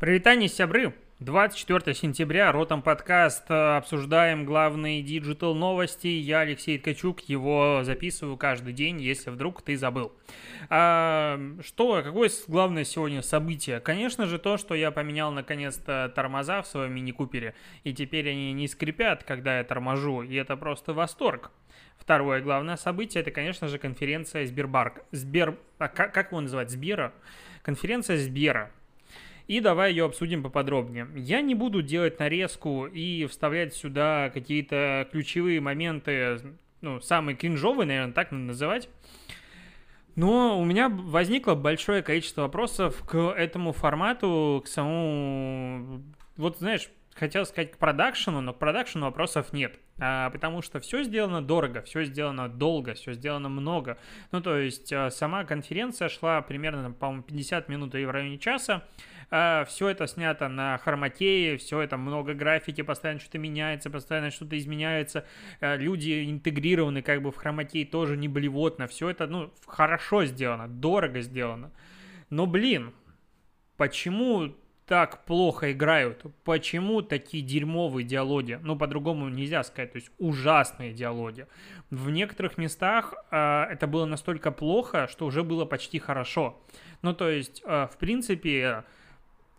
Прывітанне, сябры! 24 сентября, Ротом подкаст, обсуждаем главные digital новости. Я Алексей Ткачук, его записываю каждый день, если вдруг ты забыл. А, что, какое главное сегодня событие? Конечно же то, что я поменял наконец-то тормоза в своем мини-купере, и теперь они не скрипят, когда я торможу, и это просто восторг. Второе главное событие, это, конечно же, конференция Сбербанк. Сбер... А как, как его называть? Сбера? Конференция Сбера и давай ее обсудим поподробнее. Я не буду делать нарезку и вставлять сюда какие-то ключевые моменты, ну, самые кринжовые, наверное, так называть. Но у меня возникло большое количество вопросов к этому формату, к самому... Вот, знаешь, хотел сказать к продакшену, но к продакшену вопросов нет. А, потому что все сделано дорого, все сделано долго, все сделано много. Ну, то есть а, сама конференция шла примерно, по-моему, 50 минут и в районе часа. А, все это снято на хроматее, все это много графики, постоянно что-то меняется, постоянно что-то изменяется. А, люди интегрированы как бы в хроматей тоже не блевотно. Все это, ну, хорошо сделано, дорого сделано. Но, блин, почему так плохо играют? Почему такие дерьмовые диалоги? Ну, по-другому нельзя сказать, то есть ужасные диалоги. В некоторых местах э, это было настолько плохо, что уже было почти хорошо. Ну, то есть, э, в принципе,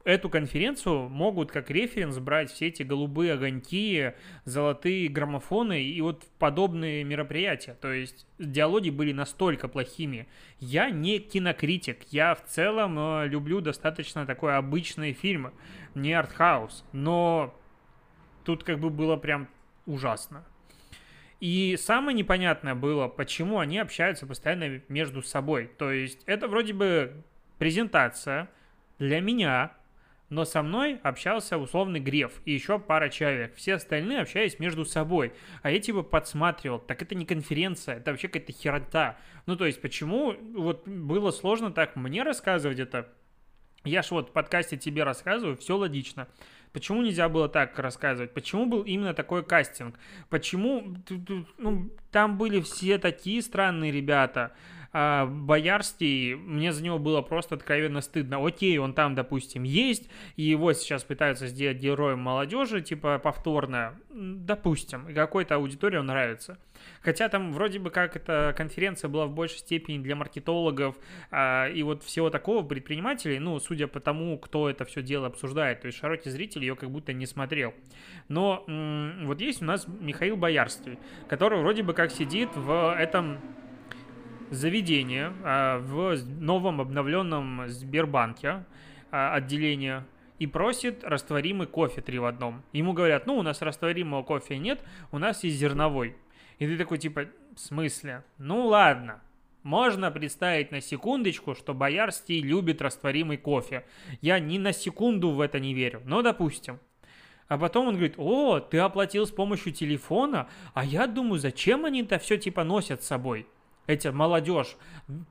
эту конференцию могут как референс брать все эти голубые огоньки, золотые граммофоны и вот подобные мероприятия. То есть диалоги были настолько плохими. Я не кинокритик, я в целом э, люблю достаточно такой обычные фильмы, не артхаус, но тут как бы было прям ужасно. И самое непонятное было, почему они общаются постоянно между собой. То есть это вроде бы презентация для меня, но со мной общался условный Греф и еще пара человек. Все остальные общались между собой. А я типа подсматривал, так это не конференция, это вообще какая-то херота. Ну, то есть, почему вот было сложно так мне рассказывать это? Я ж вот в подкасте тебе рассказываю, все логично. Почему нельзя было так рассказывать? Почему был именно такой кастинг? Почему ну, там были все такие странные ребята? А, Боярский, мне за него было просто откровенно стыдно. Окей, он там, допустим, есть, и его сейчас пытаются сделать героем молодежи, типа повторно, допустим, какой-то аудитории он нравится. Хотя там вроде бы как эта конференция была в большей степени для маркетологов а, и вот всего такого предпринимателей, ну, судя по тому, кто это все дело обсуждает, то есть широкий зритель ее как будто не смотрел. Но м- вот есть у нас Михаил Боярский, который вроде бы как сидит в этом заведение а, в новом обновленном Сбербанке а, отделение и просит растворимый кофе три в одном. Ему говорят, ну, у нас растворимого кофе нет, у нас есть зерновой. И ты такой, типа, в смысле? Ну, ладно. Можно представить на секундочку, что Боярский любит растворимый кофе. Я ни на секунду в это не верю, но допустим. А потом он говорит, о, ты оплатил с помощью телефона, а я думаю, зачем они это все типа носят с собой? Эти молодежь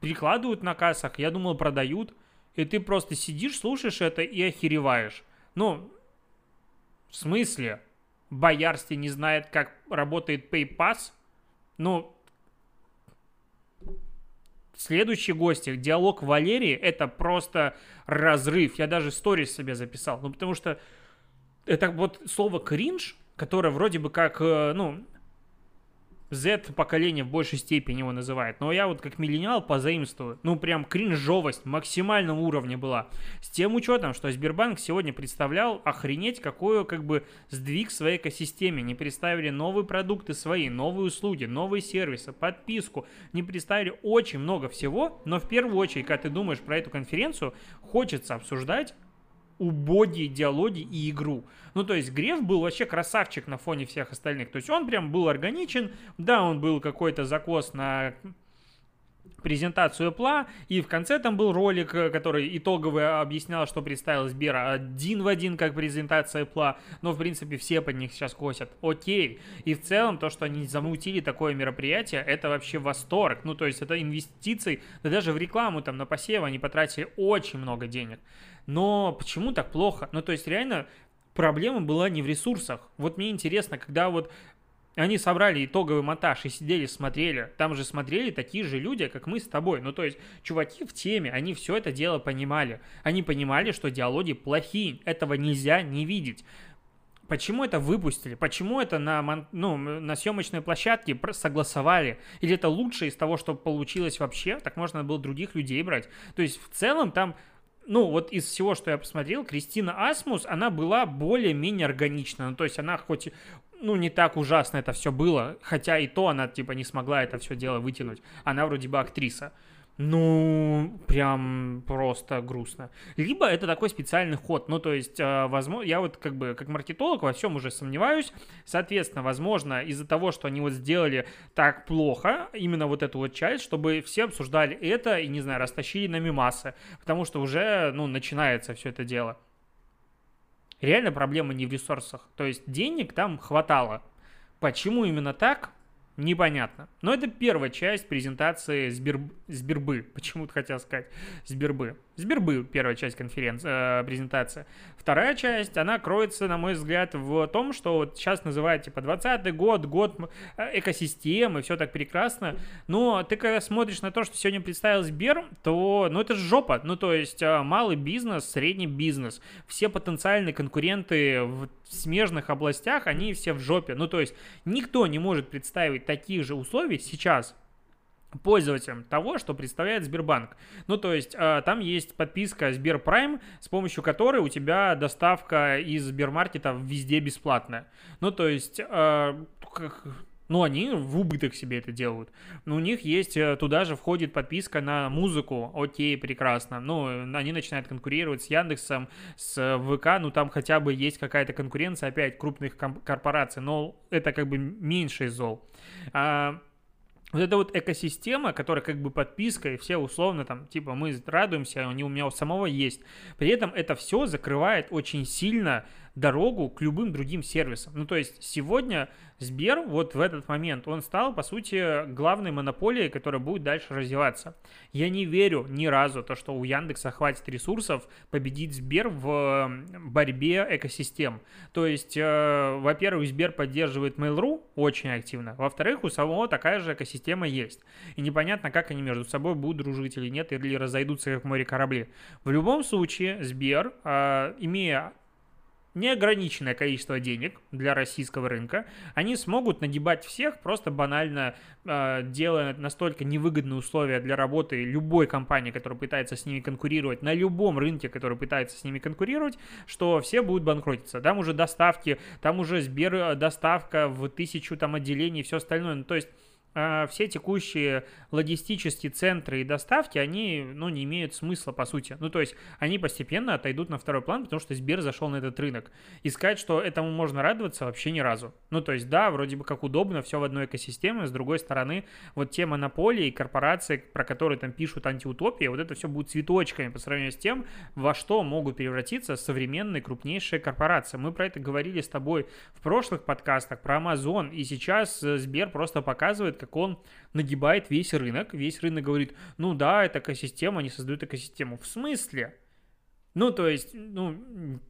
прикладывают на кассах, я думал, продают, и ты просто сидишь, слушаешь это и охереваешь. Ну, в смысле? Боярский не знает, как работает PayPass? Ну, следующий гость, диалог Валерии, это просто разрыв. Я даже сторис себе записал. Ну, потому что это вот слово кринж, которое вроде бы как, э, ну, Z-поколение в большей степени его называет. Но я вот как миллениал позаимствую. Ну, прям кринжовость максимальном уровне была. С тем учетом, что Сбербанк сегодня представлял охренеть какой как бы сдвиг в своей экосистеме. Не представили новые продукты свои, новые услуги, новые сервисы, подписку. Не представили очень много всего. Но в первую очередь, когда ты думаешь про эту конференцию, хочется обсуждать убогие диалоги и игру. Ну, то есть Греф был вообще красавчик на фоне всех остальных. То есть он прям был органичен, да, он был какой-то закос на презентацию Apple, и в конце там был ролик, э, который итоговый объяснял, что представил Сбер один в один, как презентация Apple, но, в принципе, все под них сейчас косят. Окей. И в целом, то, что они замутили такое мероприятие, это вообще восторг. Ну, то есть, это инвестиции, да даже в рекламу там на посев они потратили очень много денег. Но почему так плохо? Ну, то есть, реально, проблема была не в ресурсах. Вот мне интересно, когда вот Они собрали итоговый монтаж и сидели, смотрели. Там же смотрели такие же люди, как мы с тобой. Ну, то есть, чуваки в теме, они все это дело понимали. Они понимали, что диалоги плохие. Этого нельзя не видеть. Почему это выпустили? Почему это на, ну, на съемочной площадке согласовали? Или это лучшее из того, что получилось вообще? Так можно было других людей брать. То есть в целом там ну, вот из всего, что я посмотрел, Кристина Асмус, она была более-менее органична. Ну, то есть она хоть, ну, не так ужасно это все было, хотя и то она, типа, не смогла это все дело вытянуть. Она вроде бы актриса ну, прям просто грустно. Либо это такой специальный ход, ну, то есть, э, возможно, я вот как бы как маркетолог во всем уже сомневаюсь, соответственно, возможно, из-за того, что они вот сделали так плохо, именно вот эту вот часть, чтобы все обсуждали это и, не знаю, растащили на мимасы, потому что уже, ну, начинается все это дело. Реально проблема не в ресурсах, то есть денег там хватало. Почему именно так? Непонятно. Но это первая часть презентации Сбер... Сбербы. Почему-то хотел сказать Сбербы. Сбербы первая часть конференции, э, презентация. Вторая часть, она кроется, на мой взгляд, в том, что вот сейчас называют типа 20 год, год э, экосистемы, все так прекрасно. Но ты когда смотришь на то, что сегодня представил Сбер, то, ну, это же жопа. Ну, то есть э, малый бизнес, средний бизнес, все потенциальные конкуренты в смежных областях, они все в жопе. Ну, то есть никто не может представить таких же условий сейчас пользователям того, что представляет Сбербанк. Ну, то есть, э, там есть подписка Сберпрайм, с помощью которой у тебя доставка из Сбермаркета везде бесплатная. Ну, то есть, э, как, ну, они в убыток себе это делают. Но у них есть, э, туда же входит подписка на музыку, окей, прекрасно. Ну, они начинают конкурировать с Яндексом, с ВК, ну, там хотя бы есть какая-то конкуренция, опять, крупных корпораций, но это как бы меньший зол. А, вот эта вот экосистема, которая как бы подписка, и все условно там, типа, мы радуемся, они у меня у самого есть. При этом это все закрывает очень сильно дорогу к любым другим сервисам. Ну, то есть сегодня Сбер вот в этот момент, он стал, по сути, главной монополией, которая будет дальше развиваться. Я не верю ни разу, то, что у Яндекса хватит ресурсов победить Сбер в борьбе экосистем. То есть, э, во-первых, Сбер поддерживает Mail.ru очень активно. Во-вторых, у самого такая же экосистема есть. И непонятно, как они между собой будут дружить или нет, или разойдутся как море корабли. В любом случае, Сбер, э, имея неограниченное количество денег для российского рынка, они смогут нагибать всех, просто банально э, делая настолько невыгодные условия для работы любой компании, которая пытается с ними конкурировать, на любом рынке, который пытается с ними конкурировать, что все будут банкротиться. Там уже доставки, там уже Сбер э, доставка в тысячу там отделений и все остальное. Ну, то есть все текущие логистические центры и доставки, они, ну, не имеют смысла, по сути. Ну, то есть, они постепенно отойдут на второй план, потому что Сбер зашел на этот рынок. И сказать, что этому можно радоваться, вообще ни разу. Ну, то есть, да, вроде бы как удобно, все в одной экосистеме, с другой стороны, вот те монополии и корпорации, про которые там пишут антиутопии, вот это все будет цветочками по сравнению с тем, во что могут превратиться современные крупнейшие корпорации. Мы про это говорили с тобой в прошлых подкастах, про Amazon, и сейчас э, Сбер просто показывает, как он нагибает весь рынок. Весь рынок говорит, ну да, это экосистема, они создают экосистему. В смысле? Ну, то есть, ну,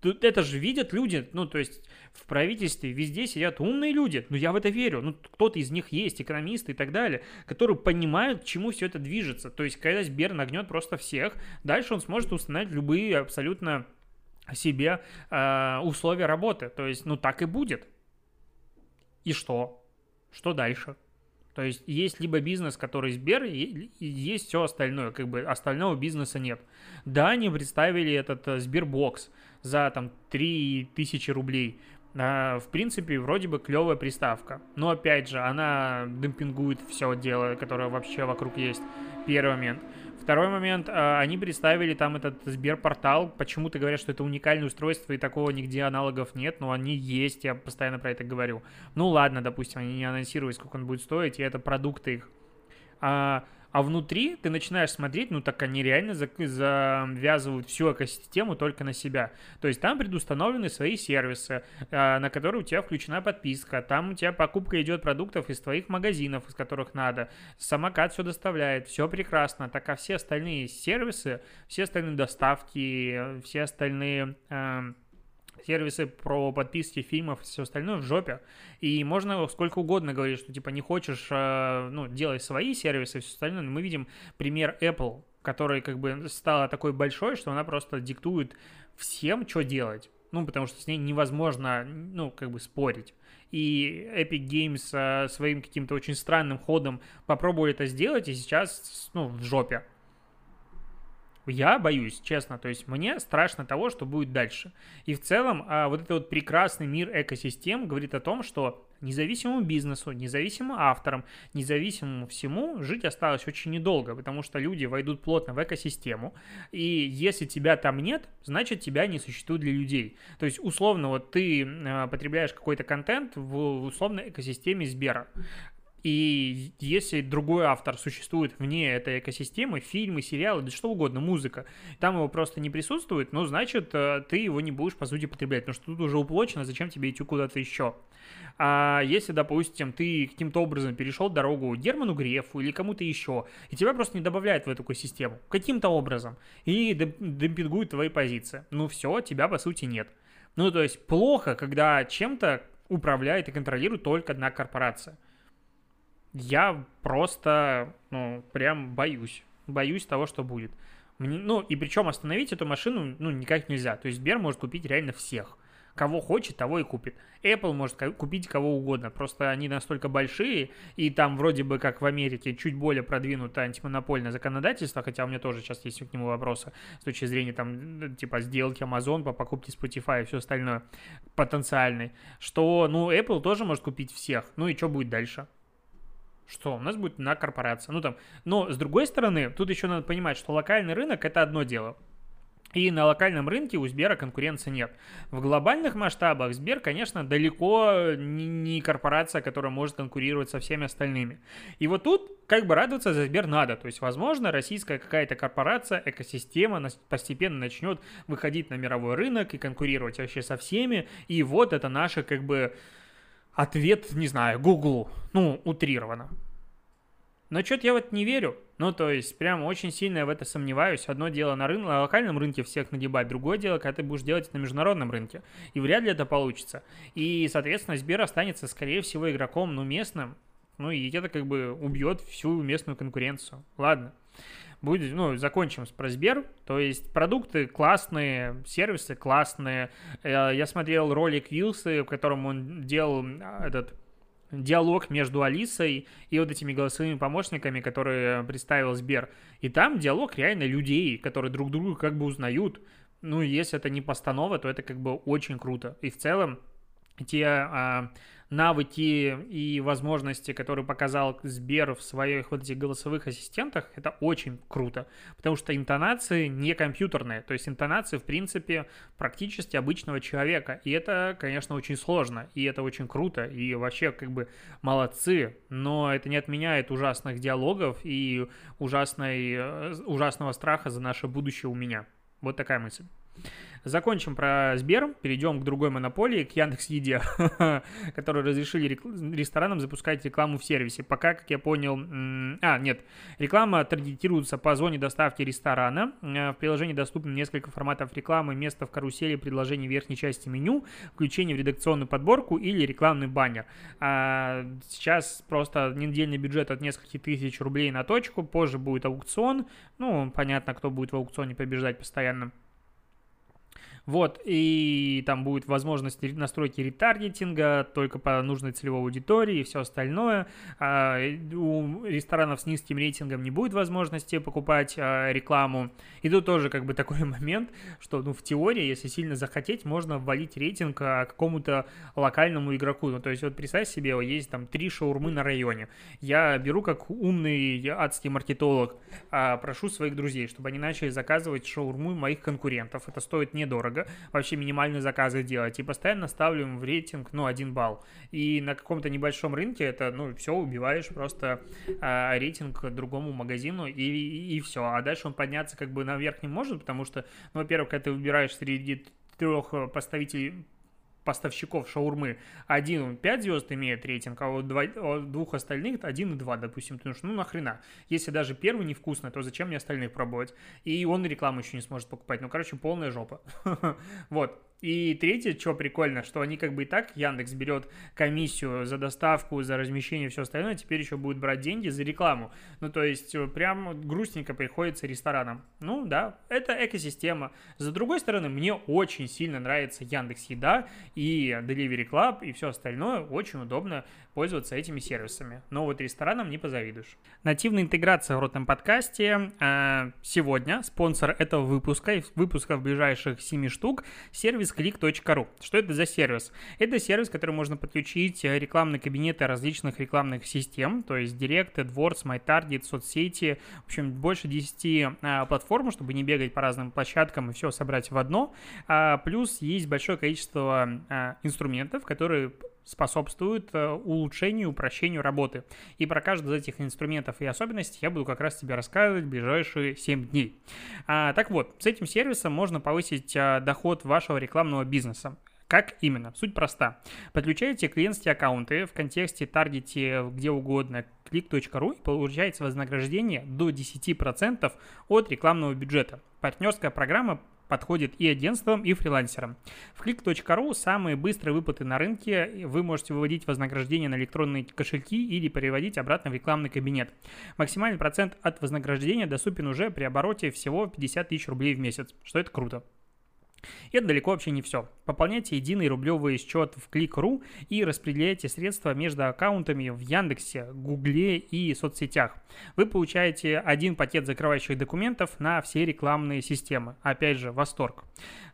Тут это же видят люди, ну, то есть в правительстве везде сидят умные люди, ну, я в это верю, ну, кто-то из них есть, экономисты и так далее, которые понимают, к чему все это движется. То есть, когда Сбер нагнет просто всех, дальше он сможет установить любые абсолютно себе э, условия работы. То есть, ну, так и будет. И что? Что дальше? То есть есть либо бизнес, который Сбер, и есть все остальное, как бы остального бизнеса нет. Да, они представили этот э, Сбербокс за там 3000 рублей. А, в принципе, вроде бы клевая приставка. Но опять же, она демпингует все дело, которое вообще вокруг есть. Первый момент. Второй момент, а, они представили там этот Сберпортал, почему-то говорят, что это уникальное устройство и такого нигде аналогов нет, но они есть, я постоянно про это говорю. Ну ладно, допустим, они не анонсировали, сколько он будет стоить, и это продукты их. А, а внутри ты начинаешь смотреть, ну так они реально завязывают всю экосистему только на себя. То есть там предустановлены свои сервисы, а, на которые у тебя включена подписка, там у тебя покупка идет продуктов из твоих магазинов, из которых надо, самокат все доставляет, все прекрасно, так а все остальные сервисы, все остальные доставки, все остальные сервисы про подписки фильмов и все остальное в жопе. И можно сколько угодно говорить, что типа не хочешь, э, ну, делать свои сервисы и все остальное. Но мы видим пример Apple, который как бы стала такой большой, что она просто диктует всем, что делать. Ну, потому что с ней невозможно, ну, как бы спорить. И Epic Games э, своим каким-то очень странным ходом попробовали это сделать, и сейчас, ну, в жопе. Я боюсь, честно, то есть мне страшно того, что будет дальше. И в целом а, вот этот вот прекрасный мир экосистем говорит о том, что независимому бизнесу, независимым авторам, независимому всему жить осталось очень недолго, потому что люди войдут плотно в экосистему, и если тебя там нет, значит тебя не существует для людей. То есть условно вот ты а, потребляешь какой-то контент в условной экосистеме Сбера. И если другой автор существует вне этой экосистемы, фильмы, сериалы, да что угодно, музыка, там его просто не присутствует, ну, значит, э, ты его не будешь, по сути, потреблять, потому что тут уже уплочено, зачем тебе идти куда-то еще. А если, допустим, ты каким-то образом перешел дорогу Герману Грефу или кому-то еще, и тебя просто не добавляют в эту экосистему, каким-то образом, и демпингуют твои позиции, ну все, тебя, по сути, нет. Ну, то есть плохо, когда чем-то управляет и контролирует только одна корпорация – я просто, ну, прям боюсь. Боюсь того, что будет. Мне, ну, и причем остановить эту машину, ну, никак нельзя. То есть Сбер может купить реально всех. Кого хочет, того и купит. Apple может купить кого угодно. Просто они настолько большие, и там вроде бы, как в Америке, чуть более продвинуто антимонопольное законодательство, хотя у меня тоже сейчас есть к нему вопросы с точки зрения там, типа, сделки Amazon по покупке Spotify и все остальное потенциальный, что, ну, Apple тоже может купить всех. Ну и что будет дальше? Что у нас будет на корпорация. Ну там, но с другой стороны, тут еще надо понимать, что локальный рынок это одно дело. И на локальном рынке у Сбера конкуренции нет. В глобальных масштабах Сбер, конечно, далеко не корпорация, которая может конкурировать со всеми остальными. И вот тут как бы радоваться за Сбер надо. То есть, возможно, российская какая-то корпорация, экосистема постепенно начнет выходить на мировой рынок и конкурировать вообще со всеми. И вот это наше как бы ответ, не знаю, Гуглу. Ну, утрированно. Но что-то я в это не верю. Ну, то есть, прям очень сильно я в это сомневаюсь. Одно дело на, рын... на локальном рынке всех нагибать, другое дело, когда ты будешь делать это на международном рынке. И вряд ли это получится. И, соответственно, Сбер останется, скорее всего, игроком, ну, местным. Ну, и это как бы убьет всю местную конкуренцию. Ладно будет, ну, закончим с Просбер. То есть продукты классные, сервисы классные. Э, я смотрел ролик Вилсы, в котором он делал а, этот диалог между Алисой и вот этими голосовыми помощниками, которые представил Сбер. И там диалог реально людей, которые друг друга как бы узнают. Ну, если это не постанова, то это как бы очень круто. И в целом те а, навыки и возможности, которые показал Сбер в своих вот этих голосовых ассистентах, это очень круто, потому что интонации не компьютерные, то есть интонации, в принципе, практически обычного человека, и это, конечно, очень сложно, и это очень круто, и вообще как бы молодцы, но это не отменяет ужасных диалогов и ужасной, э, ужасного страха за наше будущее у меня. Вот такая мысль. Закончим про Сбер, перейдем к другой монополии, к Яндекс Еде, которые разрешили ресторанам запускать рекламу в сервисе. Пока, как я понял, а, нет, реклама таргетируется по зоне доставки ресторана. Э, в приложении доступно несколько форматов рекламы, место в карусели, предложение верхней части меню, включение в редакционную подборку или рекламный баннер. А сейчас просто недельный бюджет от нескольких тысяч рублей на точку, позже будет аукцион. Ну, понятно, кто будет в аукционе побеждать постоянно. Вот, и там будет возможность настройки ретаргетинга только по нужной целевой аудитории и все остальное. А, у ресторанов с низким рейтингом не будет возможности покупать а, рекламу. И тут тоже как бы такой момент, что ну, в теории, если сильно захотеть, можно ввалить рейтинг а, какому-то локальному игроку. Ну, то есть вот представь себе, есть там три шаурмы на районе. Я беру как умный адский маркетолог, прошу своих друзей, чтобы они начали заказывать шаурму моих конкурентов. Это стоит недорого вообще минимальные заказы делать, и постоянно ставлю в рейтинг, ну, один балл. И на каком-то небольшом рынке это, ну, все, убиваешь просто э, рейтинг другому магазину, и, и, и все. А дальше он подняться как бы наверх не может, потому что, ну, во-первых, когда ты выбираешь среди трех поставителей поставщиков шаурмы один 5 звезд имеет рейтинг, а у, у двух остальных 1 и 2, допустим. Потому что, ну нахрена, если даже первый невкусный, то зачем мне остальных пробовать? И он рекламу еще не сможет покупать. Ну, короче, полная жопа. Вот. И третье, что прикольно, что они как бы и так, Яндекс берет комиссию за доставку, за размещение и все остальное, теперь еще будет брать деньги за рекламу. Ну, то есть, э, прям грустненько приходится ресторанам. Ну, да, это экосистема. С другой стороны, мне очень сильно нравится Яндекс Еда и Delivery Club и все остальное. Очень удобно пользоваться этими сервисами. Но вот ресторанам не позавидуешь. Нативная интеграция в ротном подкасте. Э, сегодня спонсор этого выпуска, выпусков ближайших 7 штук, сервис click.ru. Что это за сервис? Это сервис, который можно подключить э, рекламные кабинеты различных рекламных систем, то есть Direct, AdWords, MyTarget, соцсети, в общем, больше 10 а, платформ, чтобы не бегать по разным площадкам и все собрать в одно. А, плюс есть большое количество а, инструментов, которые способствуют э, улучшению, упрощению работы. И про каждый из этих инструментов и особенностей я буду как раз тебе рассказывать в ближайшие 7 дней. А, так вот, с этим сервисом можно повысить а, доход вашего рекламного бизнеса. Как именно? Суть проста. Подключаете клиентские аккаунты в контексте, таргете, где угодно, click.ru и получаете вознаграждение до 10% от рекламного бюджета. Партнерская программа подходит и агентствам, и фрилансерам. В click.ru самые быстрые выплаты на рынке. Вы можете выводить вознаграждение на электронные кошельки или переводить обратно в рекламный кабинет. Максимальный процент от вознаграждения доступен уже при обороте всего 50 тысяч рублей в месяц, что это круто. И это далеко вообще не все. Пополняйте единый рублевый счет в Click.ru и распределяйте средства между аккаунтами в Яндексе, Гугле и соцсетях. Вы получаете один пакет закрывающих документов на все рекламные системы. Опять же, восторг.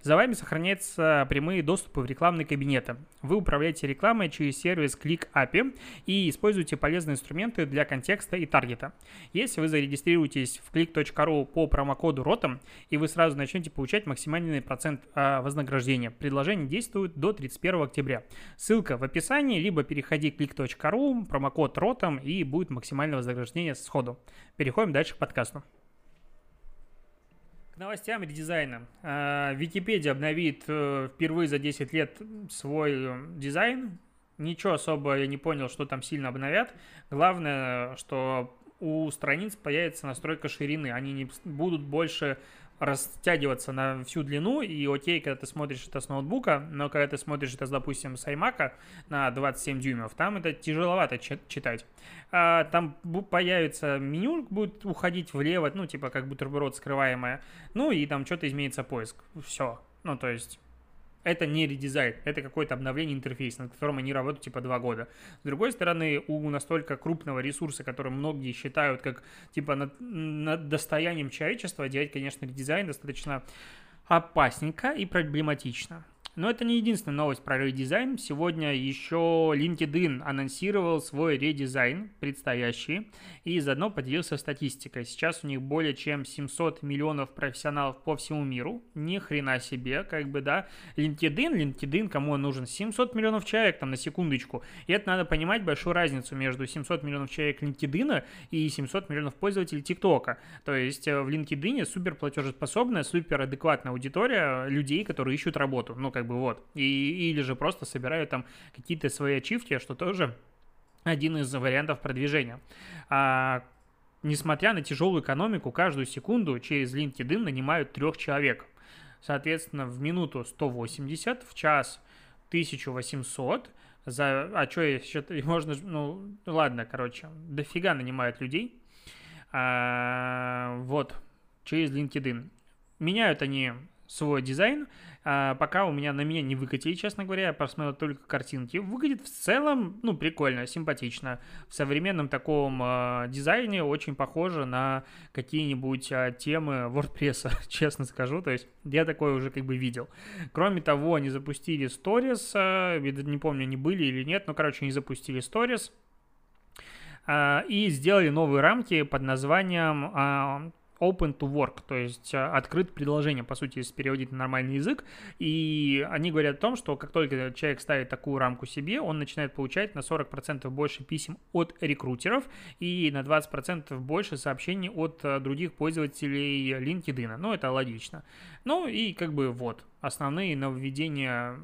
За вами сохраняются прямые доступы в рекламные кабинеты. Вы управляете рекламой через сервис Click API и используете полезные инструменты для контекста и таргета. Если вы зарегистрируетесь в click.ru по промокоду ROTOM, и вы сразу начнете получать максимальный процент а, вознаграждения. Предложение действует до 31 октября. Ссылка в описании, либо переходи к click.ru, промокод ROTOM, и будет максимальное вознаграждение сходу. Переходим дальше к подкасту. Новостям редизайна. А, Википедия обновит э, впервые за 10 лет свой дизайн. Ничего особо я не понял, что там сильно обновят. Главное, что у страниц появится настройка ширины. Они не будут больше растягиваться на всю длину, и окей, когда ты смотришь это с ноутбука, но когда ты смотришь это, допустим, с iMac на 27 дюймов, там это тяжеловато читать. А, там появится меню, будет уходить влево, ну, типа как бутерброд скрываемое, ну, и там что-то изменится поиск. Все. Ну, то есть это не редизайн, это какое-то обновление интерфейса, над которым они работают типа два года. С другой стороны, у настолько крупного ресурса, который многие считают как типа над, над достоянием человечества, делать, конечно, редизайн достаточно опасненько и проблематично. Но это не единственная новость про редизайн. Сегодня еще LinkedIn анонсировал свой редизайн предстоящий и заодно поделился статистикой. Сейчас у них более чем 700 миллионов профессионалов по всему миру. Ни хрена себе, как бы, да. LinkedIn, LinkedIn, кому он нужен? 700 миллионов человек, там, на секундочку. И это надо понимать большую разницу между 700 миллионов человек LinkedIn и 700 миллионов пользователей ТикТока. То есть э, в LinkedIn супер платежеспособная, супер адекватная аудитория людей, которые ищут работу. Ну, как бы вот. И, или же просто собирают там какие-то свои ачивки, что тоже один из вариантов продвижения. А, несмотря на тяжелую экономику, каждую секунду через LinkedIn нанимают трех человек. Соответственно, в минуту 180, в час 1800, за... А что еще? Можно... Ну, ладно, короче, дофига нанимают людей. А, вот, через LinkedIn. Меняют они свой дизайн, а, пока у меня на меня не выкатили, честно говоря, я посмотрел только картинки. Выглядит в целом, ну, прикольно, симпатично. В современном таком а, дизайне очень похоже на какие-нибудь а, темы WordPress, честно скажу. То есть я такое уже как бы видел. Кроме того, они запустили Stories, а, не помню, они были или нет, но, короче, они запустили Stories а, и сделали новые рамки под названием open to work, то есть э, открыт предложение, по сути, если переводить на нормальный язык. И они говорят о том, что как только человек ставит такую рамку себе, он начинает получать на 40% больше писем от рекрутеров и на 20% больше сообщений от э, других пользователей LinkedIn. Ну, это логично. Ну и как бы вот, основные нововведения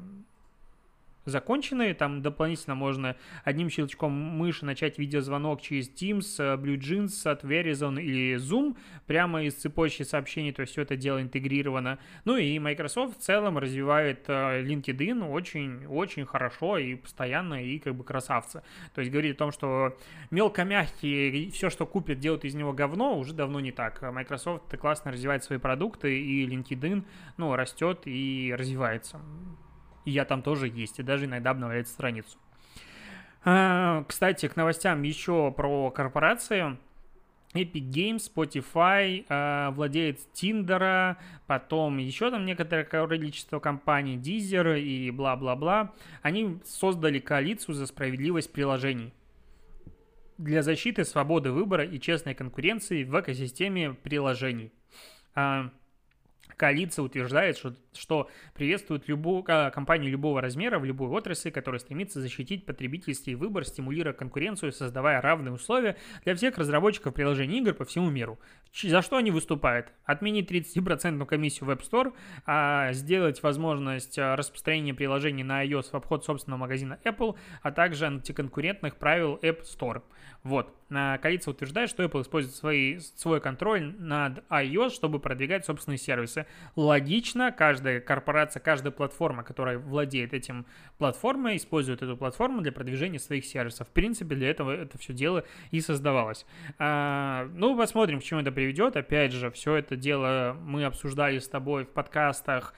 закончены. Там дополнительно можно одним щелчком мыши начать видеозвонок через Teams, BlueJeans от Verizon или Zoom прямо из цепочки сообщений, то есть все это дело интегрировано. Ну и Microsoft в целом развивает э, LinkedIn очень-очень хорошо и постоянно, и как бы красавцы. То есть говорит о том, что мелкомягкие, все, что купят, делают из него говно, уже давно не так. Microsoft классно развивает свои продукты, и LinkedIn, ну, растет и развивается. И я там тоже есть, и даже иногда обновляет страницу. А, кстати, к новостям еще про корпорации. Epic Games, Spotify, э, владелец Тиндера, потом еще там некоторое количество компаний, Deezer и бла-бла-бла. Они создали коалицию за справедливость приложений для защиты свободы выбора и честной конкуренции в экосистеме приложений. А, коалиция утверждает, что что приветствует любую, компанию любого размера в любой отрасли, которая стремится защитить потребительский выбор, стимулируя конкуренцию, создавая равные условия для всех разработчиков приложений игр по всему миру. За что они выступают? Отменить 30% комиссию в App Store, а сделать возможность а, распространения приложений на iOS в обход собственного магазина Apple, а также антиконкурентных правил App Store. Вот. Коалиция утверждает, что Apple использует свои, свой контроль над iOS, чтобы продвигать собственные сервисы. Логично, каждый каждая корпорация, каждая платформа, которая владеет этим платформой, использует эту платформу для продвижения своих сервисов. В принципе, для этого это все дело и создавалось. А, ну, посмотрим, к чему это приведет. Опять же, все это дело мы обсуждали с тобой в подкастах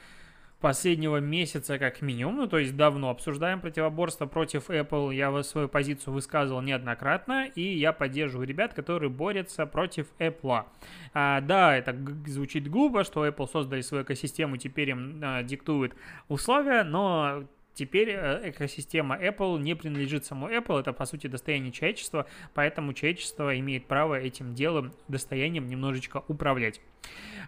последнего месяца как минимум, ну то есть давно обсуждаем противоборство против Apple, я свою позицию высказывал неоднократно, и я поддерживаю ребят, которые борются против Apple. А, да, это звучит глупо, что Apple создали свою экосистему, теперь им а, диктуют условия, но Теперь э, экосистема Apple не принадлежит самому Apple, это по сути достояние человечества, поэтому человечество имеет право этим делом, достоянием немножечко управлять.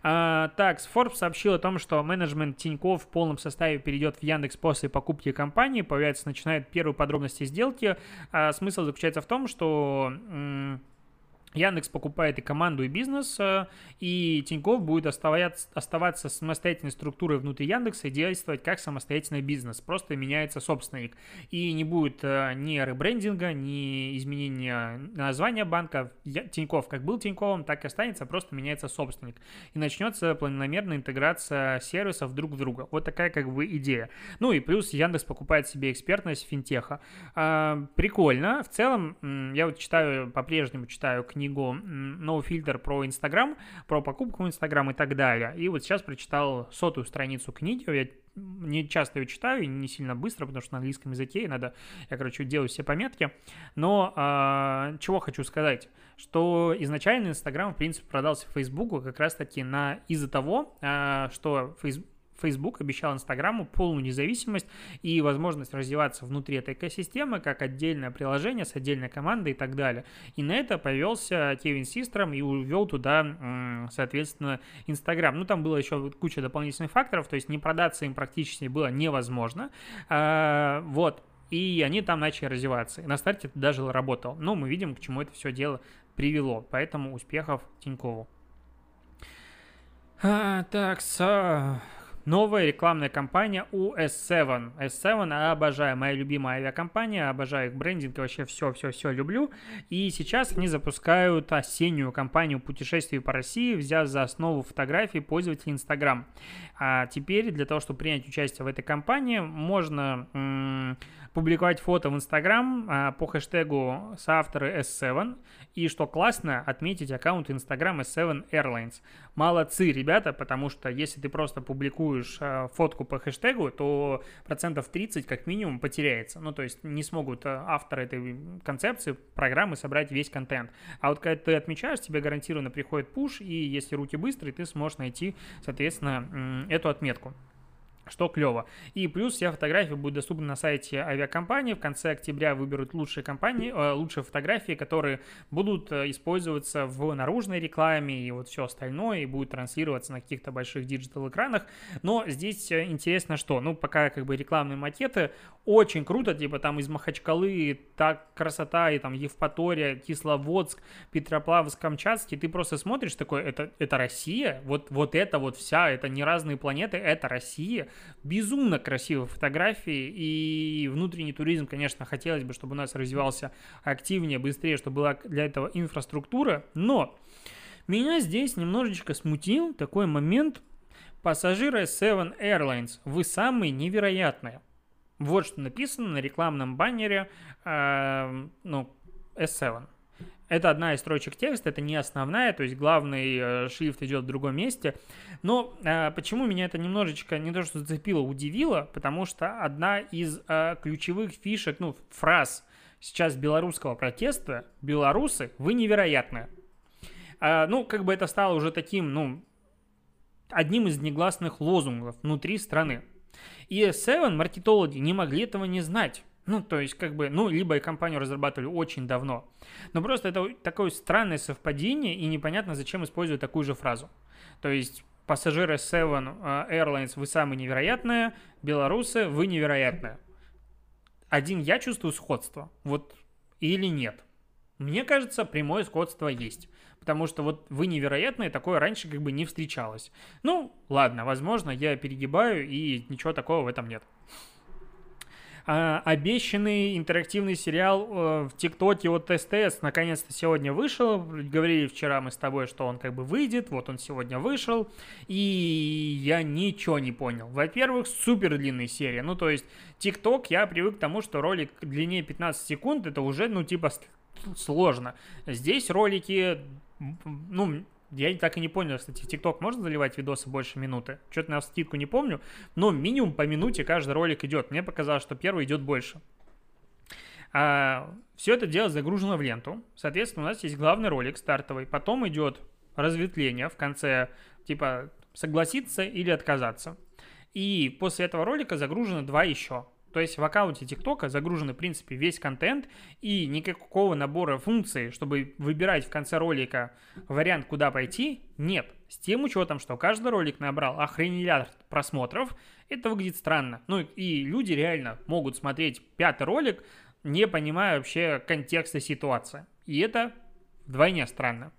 А, так, Forbes сообщил о том, что менеджмент Тинькофф в полном составе перейдет в Яндекс после покупки компании, появляется, начинает первые подробности сделки. А, смысл заключается в том, что м- Яндекс покупает и команду, и бизнес, э, и Тиньков будет оставаться, самостоятельной структурой внутри Яндекса и действовать как самостоятельный бизнес. Просто меняется собственник. И не будет э, ни ребрендинга, ни изменения названия банка. Тиньков как был Тиньковым, так и останется, просто меняется собственник. И начнется планомерная интеграция сервисов друг в друга. Вот такая как бы идея. Ну и плюс Яндекс покупает себе экспертность финтеха. А, прикольно. В целом, я вот читаю, по-прежнему читаю книгу книгу No Filter про Инстаграм, про покупку в Инстаграм и так далее. И вот сейчас прочитал сотую страницу книги, я не часто ее читаю, не сильно быстро, потому что на английском языке надо, я, короче, делаю все пометки. Но э, чего хочу сказать, что изначально Инстаграм, в принципе, продался Фейсбуку как раз-таки на из-за того, э, что Facebook Facebook обещал Инстаграму полную независимость и возможность развиваться внутри этой экосистемы как отдельное приложение с отдельной командой и так далее. И на это повелся Кевин Систром и увел туда, соответственно, Инстаграм. Ну, там было еще куча дополнительных факторов, то есть не продаться им практически было невозможно. А, вот. И они там начали развиваться. И на старте это даже работало. Но мы видим, к чему это все дело привело. Поэтому успехов Тинькову. А, так, с новая рекламная кампания у S7. S7 обожаю, моя любимая авиакомпания, обожаю их брендинг, вообще все-все-все люблю. И сейчас они запускают осеннюю кампанию путешествий по России, взяв за основу фотографии пользователей Instagram. А теперь для того, чтобы принять участие в этой кампании, можно публиковать фото в Instagram а, по хэштегу соавторы S7 и, что классно, отметить аккаунт Instagram S7 Airlines. Молодцы, ребята, потому что если ты просто публикуешь а, фотку по хэштегу, то процентов 30 как минимум потеряется. Ну, то есть не смогут а, авторы этой концепции программы собрать весь контент. А вот когда ты отмечаешь, тебе гарантированно приходит пуш, и если руки быстрые, ты сможешь найти, соответственно, эту отметку что клево. И плюс все фотографии будут доступны на сайте авиакомпании. В конце октября выберут лучшие компании, э, лучшие фотографии, которые будут э, использоваться в наружной рекламе и вот все остальное, и будут транслироваться на каких-то больших диджитал-экранах. Но здесь э, интересно что, ну, пока как бы рекламные макеты очень круто, типа там из Махачкалы так красота, и там Евпатория, Кисловодск, Петроплавск, Камчатский, ты просто смотришь такой, это, это Россия, вот, вот это вот вся, это не разные планеты, это Россия, безумно красивые фотографии, и внутренний туризм, конечно, хотелось бы, чтобы у нас развивался активнее, быстрее, чтобы была для этого инфраструктура, но меня здесь немножечко смутил такой момент, пассажиры Seven Airlines, вы самые невероятные. Вот что написано на рекламном баннере, э, ну, S7. Это одна из строчек текста, это не основная, то есть главный э, шрифт идет в другом месте. Но э, почему меня это немножечко, не то что зацепило, удивило, потому что одна из э, ключевых фишек, ну, фраз сейчас белорусского протеста, белорусы, вы невероятные. Э, ну, как бы это стало уже таким, ну, одним из негласных лозунгов внутри страны. И S7 маркетологи не могли этого не знать. Ну, то есть, как бы, ну, либо и компанию разрабатывали очень давно. Но просто это такое странное совпадение, и непонятно, зачем использовать такую же фразу. То есть, пассажиры Seven э, Airlines, вы самые невероятные, белорусы, вы невероятные. Один я чувствую сходство, вот, или нет. Мне кажется, прямое сходство есть. Потому что вот вы невероятные, такое раньше как бы не встречалось. Ну, ладно, возможно, я перегибаю, и ничего такого в этом нет. А, обещанный интерактивный сериал э, в ТикТоке от СТС наконец-то сегодня вышел. Говорили вчера мы с тобой, что он как бы выйдет. Вот он сегодня вышел. И я ничего не понял. Во-первых, супер длинная серия. Ну, то есть, ТикТок, я привык к тому, что ролик длиннее 15 секунд, это уже, ну, типа, сложно. Здесь ролики, ну, я так и не понял, кстати, в ТикТок можно заливать видосы больше минуты? Что-то на скидку не помню, но минимум по минуте каждый ролик идет. Мне показалось, что первый идет больше. А, все это дело загружено в ленту. Соответственно, у нас есть главный ролик стартовый. Потом идет разветвление в конце, типа согласиться или отказаться. И после этого ролика загружено два еще. То есть в аккаунте ТикТока загружен, в принципе, весь контент и никакого набора функций, чтобы выбирать в конце ролика вариант, куда пойти, нет. С тем учетом, что каждый ролик набрал охренелят просмотров, это выглядит странно. Ну и люди реально могут смотреть пятый ролик, не понимая вообще контекста ситуации. И это вдвойне странно.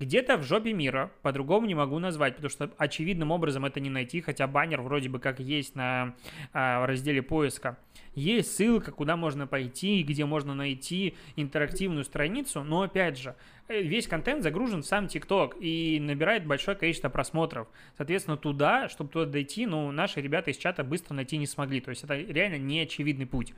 Где-то в жопе мира, по-другому не могу назвать, потому что очевидным образом это не найти, хотя баннер вроде бы как есть на а, разделе поиска. Есть ссылка, куда можно пойти, где можно найти интерактивную страницу, но опять же, э, весь контент загружен в сам ТикТок и набирает большое количество просмотров. Соответственно, туда, чтобы туда дойти, ну, наши ребята из чата быстро найти не смогли. То есть это реально не очевидный путь.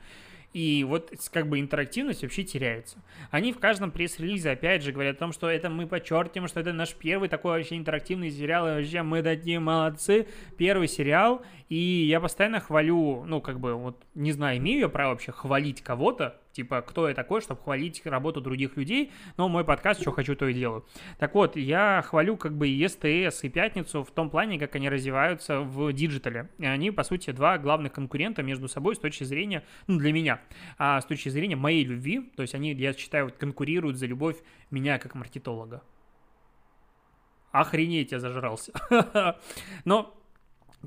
И вот как бы интерактивность вообще теряется. Они в каждом пресс-релизе опять же говорят о том, что это мы подчеркиваем, что это наш первый такой вообще интерактивный сериал, и вообще мы такие молодцы, первый сериал, и я постоянно хвалю, ну как бы вот не знаю, имею я право вообще хвалить кого-то, типа, кто я такой, чтобы хвалить работу других людей, но мой подкаст, что хочу, то и делаю. Так вот, я хвалю как бы и СТС, и Пятницу в том плане, как они развиваются в диджитале. Они, по сути, два главных конкурента между собой с точки зрения, ну, для меня, а с точки зрения моей любви, то есть они, я считаю, вот, конкурируют за любовь меня как маркетолога. Охренеть, я зажрался. Но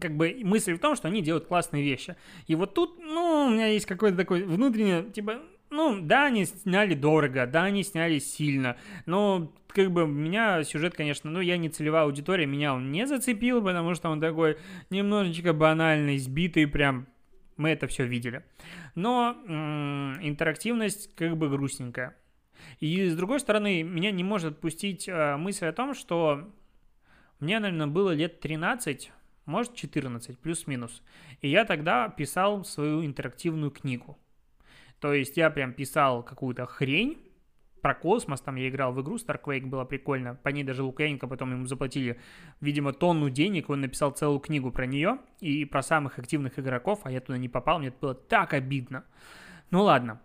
как бы мысль в том, что они делают классные вещи. И вот тут, ну, у меня есть какой-то такой внутренний, типа, ну, да, они сняли дорого, да, они сняли сильно, но как бы меня сюжет, конечно, ну, я не целевая аудитория, меня он не зацепил, потому что он такой немножечко банальный, сбитый, прям мы это все видели. Но м- интерактивность как бы грустненькая. И с другой стороны, меня не может отпустить э, мысль о том, что мне, наверное, было лет 13, может 14, плюс-минус. И я тогда писал свою интерактивную книгу. То есть я прям писал какую-то хрень, про космос, там я играл в игру Starquake, было прикольно, по ней даже Лукьяненко потом ему заплатили, видимо, тонну денег, он написал целую книгу про нее и про самых активных игроков, а я туда не попал, мне это было так обидно. Ну ладно,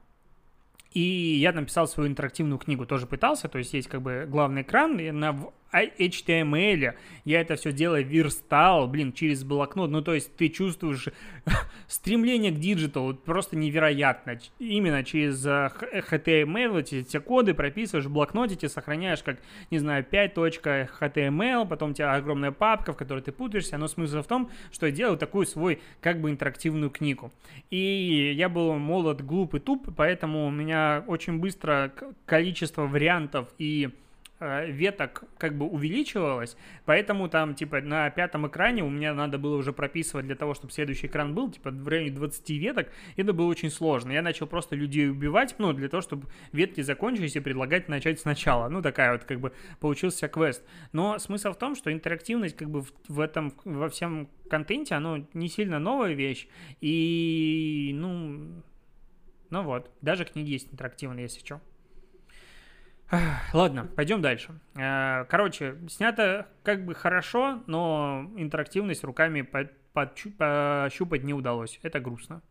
и я написал свою интерактивную книгу, тоже пытался, то есть есть как бы главный экран, и на HTML я это все дело верстал, блин, через блокнот, ну то есть ты чувствуешь стремление к диджиталу просто невероятно, именно через э, HTML эти все коды прописываешь в блокнотике, сохраняешь как, не знаю, 5.html, потом у тебя огромная папка, в которой ты путаешься, но смысл в том, что я делаю такую свой как бы интерактивную книгу. И я был молод, глуп и туп, поэтому у меня очень быстро количество вариантов и э, веток как бы увеличивалась, поэтому там, типа, на пятом экране у меня надо было уже прописывать для того, чтобы следующий экран был, типа, в районе 20 веток, это было очень сложно. Я начал просто людей убивать, ну, для того, чтобы ветки закончились и предлагать начать сначала. Ну, такая вот, как бы, получился квест. Но смысл в том, что интерактивность, как бы, в, в этом, во всем контенте, оно не сильно новая вещь, и, ну, ну вот, даже книги есть интерактивные, если что. Ладно, пойдем дальше. Э, короче, снято как бы хорошо, но интерактивность руками пощупать не удалось. Это грустно.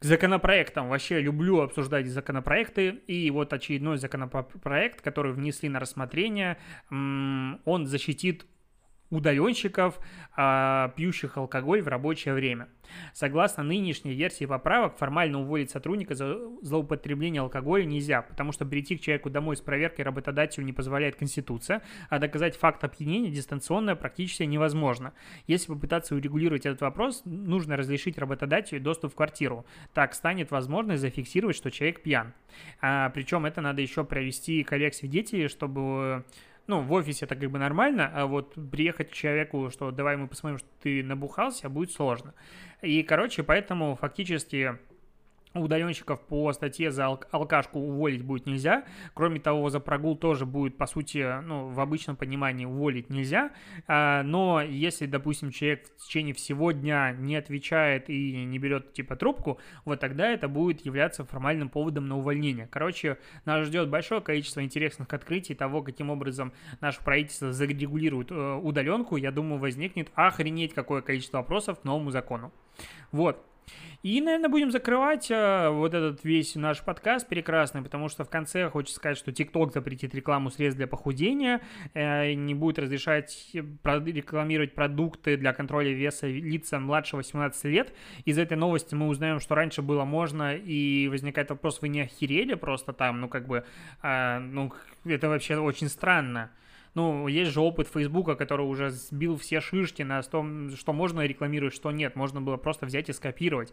К законопроектам. Вообще люблю обсуждать законопроекты. И вот очередной законопроект, который внесли на рассмотрение, он защитит удаленщиков, а, пьющих алкоголь в рабочее время. Согласно нынешней версии поправок, формально уволить сотрудника за злоупотребление алкоголя нельзя, потому что прийти к человеку домой с проверкой работодателю не позволяет Конституция, а доказать факт опьянения дистанционно практически невозможно. Если попытаться урегулировать этот вопрос, нужно разрешить работодателю доступ в квартиру. Так станет возможность зафиксировать, что человек пьян. А, причем это надо еще провести коллег свидетелей, чтобы ну, в офисе это как бы нормально, а вот приехать к человеку, что давай мы посмотрим, что ты набухался, будет сложно. И, короче, поэтому фактически удаленщиков по статье за ал- алкашку уволить будет нельзя. Кроме того, за прогул тоже будет, по сути, ну, в обычном понимании уволить нельзя. А, но если, допустим, человек в течение всего дня не отвечает и не берет, типа, трубку, вот тогда это будет являться формальным поводом на увольнение. Короче, нас ждет большое количество интересных открытий того, каким образом наше правительство зарегулирует э, удаленку. Я думаю, возникнет охренеть какое количество вопросов к новому закону. Вот. И, наверное, будем закрывать э, вот этот весь наш подкаст прекрасный, потому что в конце хочется сказать, что TikTok запретит рекламу средств для похудения, э, не будет разрешать рекламировать продукты для контроля веса лица младше 18 лет. Из этой новости мы узнаем, что раньше было можно, и возникает вопрос, вы не охерели просто там, ну, как бы, э, ну, это вообще очень странно. Ну, есть же опыт Фейсбука, который уже сбил все шишки на том, что можно рекламировать, что нет. Можно было просто взять и скопировать.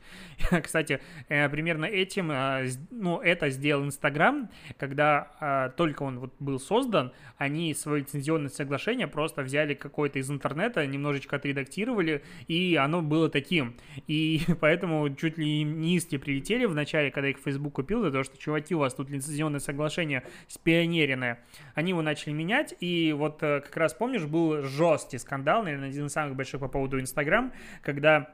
Кстати, э, примерно этим, э, ну, это сделал Инстаграм, когда э, только он вот был создан, они свое лицензионное соглашение просто взяли какое-то из интернета, немножечко отредактировали, и оно было таким. И поэтому чуть ли не исти прилетели в начале, когда их Facebook купил, за то, что, чуваки, у вас тут лицензионное соглашение спионеренное. Они его начали менять, и вот э, как раз помнишь, был жесткий скандал, наверное, один из самых больших по поводу Инстаграм, когда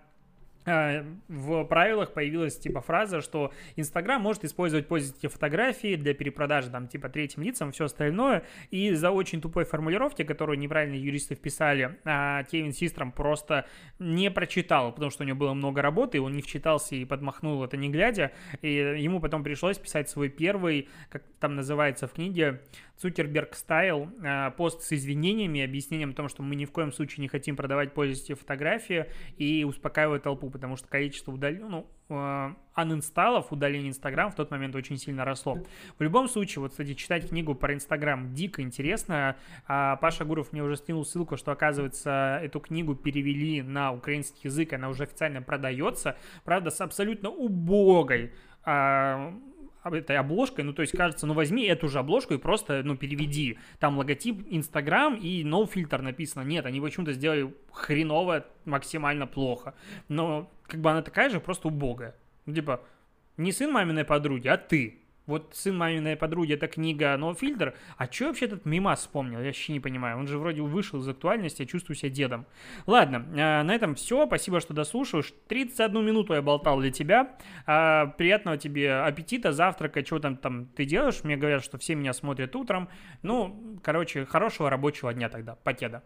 Э, в правилах появилась типа фраза, что Инстаграм может использовать пользовательские фотографии для перепродажи там типа третьим лицам, все остальное, и за очень тупой формулировки, которую неправильно юристы вписали, а Кевин Систром просто не прочитал, потому что у него было много работы, он не вчитался и подмахнул это не глядя, и ему потом пришлось писать свой первый, как там называется в книге, Цукерберг стайл, э, пост с извинениями, объяснением о том, что мы ни в коем случае не хотим продавать пользовательские фотографии и успокаивать толпу, потому что количество удален... ну, э, анинсталлов, удаления Инстаграм в тот момент очень сильно росло. В любом случае, вот, кстати, читать книгу про Инстаграм дико интересно. А Паша Гуров мне уже скинул ссылку, что, оказывается, эту книгу перевели на украинский язык, она уже официально продается, правда, с абсолютно убогой а, этой обложкой, ну, то есть, кажется, ну, возьми эту же обложку и просто, ну, переведи. Там логотип Инстаграм и no фильтр написано. Нет, они почему-то сделали хреново, максимально плохо. Но, как бы, она такая же, просто убогая. Ну, типа, не сын маминой подруги, а ты. Вот «Сын маминой подруги» — это книга «Но фильтр». А что вообще этот мимас вспомнил? Я вообще не понимаю. Он же вроде вышел из актуальности, я чувствую себя дедом. Ладно, а, на этом все. Спасибо, что дослушаешь. 31 минуту я болтал для тебя. А, приятного тебе аппетита, завтрака, что там, там ты делаешь. Мне говорят, что все меня смотрят утром. Ну, короче, хорошего рабочего дня тогда. Покеда.